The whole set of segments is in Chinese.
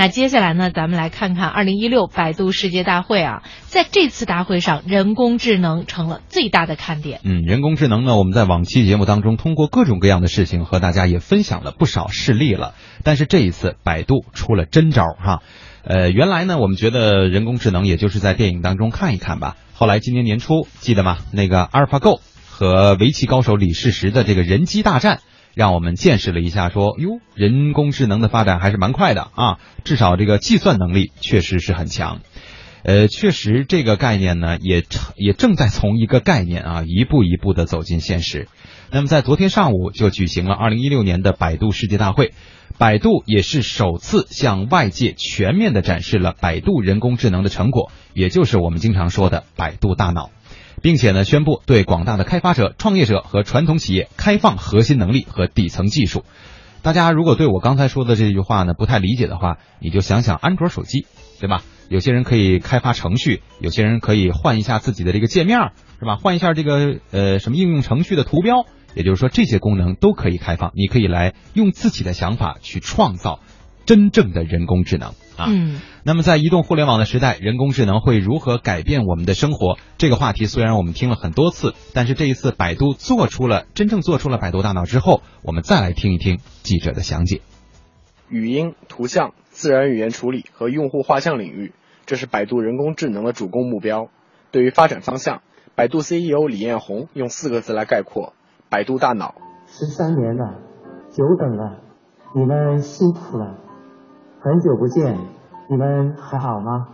那接下来呢，咱们来看看二零一六百度世界大会啊，在这次大会上，人工智能成了最大的看点。嗯，人工智能呢，我们在往期节目当中通过各种各样的事情和大家也分享了不少事例了，但是这一次百度出了真招哈。呃，原来呢，我们觉得人工智能也就是在电影当中看一看吧。后来今年年初，记得吗？那个阿尔法 Go 和围棋高手李世石的这个人机大战，让我们见识了一下，说哟，人工智能的发展还是蛮快的啊，至少这个计算能力确实是很强。呃，确实这个概念呢，也也正在从一个概念啊，一步一步的走进现实。那么在昨天上午就举行了二零一六年的百度世界大会。百度也是首次向外界全面的展示了百度人工智能的成果，也就是我们经常说的百度大脑，并且呢宣布对广大的开发者、创业者和传统企业开放核心能力和底层技术。大家如果对我刚才说的这句话呢不太理解的话，你就想想安卓手机，对吧？有些人可以开发程序，有些人可以换一下自己的这个界面，是吧？换一下这个呃什么应用程序的图标。也就是说，这些功能都可以开放，你可以来用自己的想法去创造真正的人工智能啊。嗯。那么，在移动互联网的时代，人工智能会如何改变我们的生活？这个话题虽然我们听了很多次，但是这一次百度做出了真正做出了百度大脑之后，我们再来听一听记者的详解。语音、图像、自然语言处理和用户画像领域，这是百度人工智能的主攻目标。对于发展方向，百度 CEO 李彦宏用四个字来概括。百度大脑，十三年了，久等了，你们辛苦了，很久不见，你们还好吗？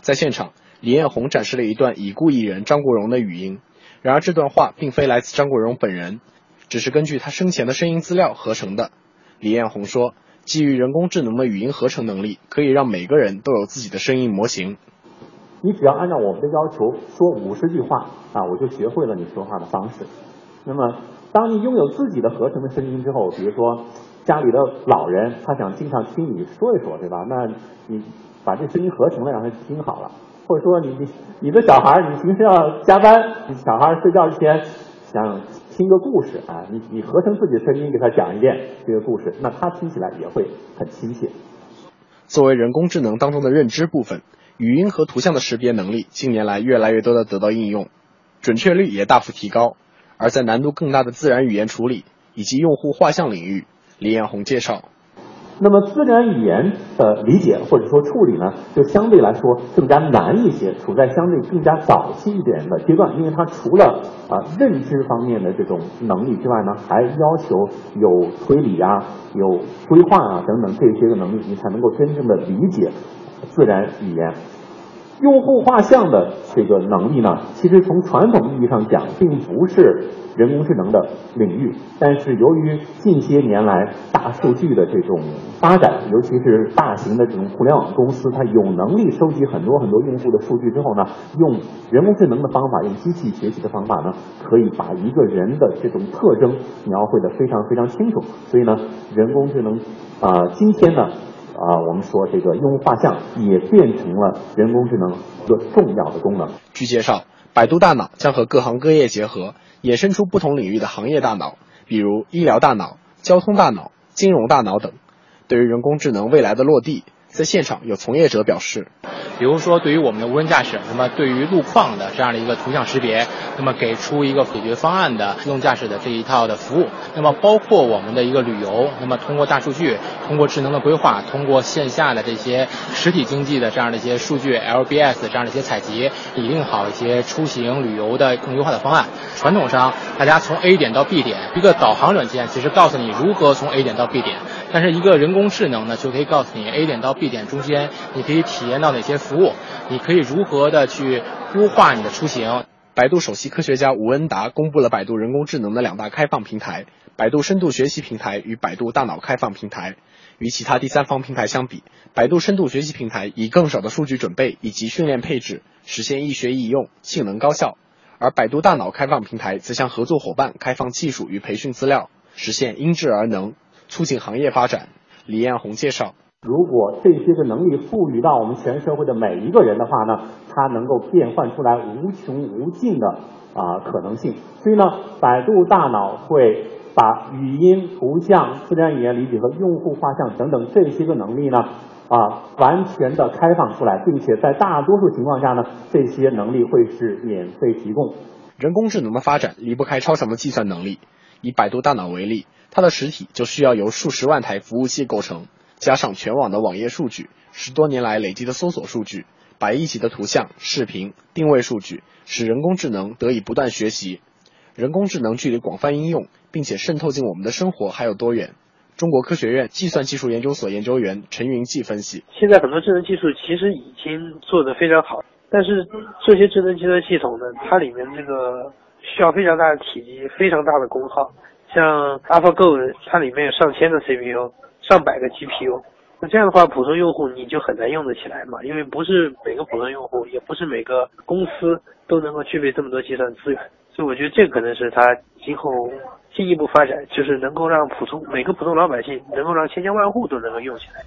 在现场，李彦宏展示了一段已故艺人张国荣的语音，然而这段话并非来自张国荣本人，只是根据他生前的声音资料合成的。李彦宏说，基于人工智能的语音合成能力，可以让每个人都有自己的声音模型。你只要按照我们的要求说五十句话啊，我就学会了你说话的方式。那么，当你拥有自己的合成的声音之后，比如说家里的老人，他想经常听你说一说，对吧？那你把这声音合成了，让他听好了。或者说，你你你的小孩，你平时要加班，你小孩睡觉之前想听个故事啊，你你合成自己的声音给他讲一遍这个故事，那他听起来也会很亲切。作为人工智能当中的认知部分，语音和图像的识别能力近年来越来越多的得到应用，准确率也大幅提高。而在难度更大的自然语言处理以及用户画像领域，李彦宏介绍，那么自然语言的理解或者说处理呢，就相对来说更加难一些，处在相对更加早期一点的阶段，因为它除了啊认知方面的这种能力之外呢，还要求有推理啊、有规划啊等等这些个能力，你才能够真正的理解自然语言。用户画像的这个能力呢，其实从传统意义上讲，并不是人工智能的领域。但是由于近些年来大数据的这种发展，尤其是大型的这种互联网公司，它有能力收集很多很多用户的数据之后呢，用人工智能的方法，用机器学习的方法呢，可以把一个人的这种特征描绘的非常非常清楚。所以呢，人工智能啊，今天呢。啊，我们说这个用户画像也变成了人工智能一个重要的功能。据介绍，百度大脑将和各行各业结合，衍生出不同领域的行业大脑，比如医疗大脑、交通大脑、金融大脑等。对于人工智能未来的落地，在现场有从业者表示。比如说，对于我们的无人驾驶，那么对于路况的这样的一个图像识别，那么给出一个解决方案的自动驾驶的这一套的服务。那么包括我们的一个旅游，那么通过大数据，通过智能的规划，通过线下的这些实体经济的这样的一些数据，LBS 这样的一些采集，拟定好一些出行旅游的更优化的方案。传统上，大家从 A 点到 B 点，一个导航软件其实告诉你如何从 A 点到 B 点，但是一个人工智能呢，就可以告诉你 A 点到 B 点中间，你可以体验到哪些。服务，你可以如何的去优化你的出行？百度首席科学家吴恩达公布了百度人工智能的两大开放平台：百度深度学习平台与百度大脑开放平台。与其他第三方平台相比，百度深度学习平台以更少的数据准备以及训练配置，实现易学易用、性能高效；而百度大脑开放平台则向合作伙伴开放技术与培训资料，实现因智而能，促进行业发展。李彦宏介绍。如果这些个能力赋予到我们全社会的每一个人的话呢，它能够变换出来无穷无尽的啊可能性。所以呢，百度大脑会把语音、图像、自然语言理解和用户画像等等这些个能力呢，啊完全的开放出来，并且在大多数情况下呢，这些能力会是免费提供。人工智能的发展离不开超强的计算能力。以百度大脑为例，它的实体就需要由数十万台服务器构成，加上全网的网页数据，十多年来累积的搜索数据，百亿级的图像、视频、定位数据，使人工智能得以不断学习。人工智能距离广泛应用，并且渗透进我们的生活还有多远？中国科学院计算技术研究所研究员陈云记分析：现在很多智能技术其实已经做得非常好，但是这些智能计算系统呢，它里面这个。需要非常大的体积，非常大的功耗。像 AlphaGo，它里面有上千个 CPU，上百个 GPU。那这样的话，普通用户你就很难用得起来嘛，因为不是每个普通用户，也不是每个公司都能够具备这么多计算资源。所以我觉得这可能是它今后进一步发展，就是能够让普通每个普通老百姓，能够让千家万户都能够用起来。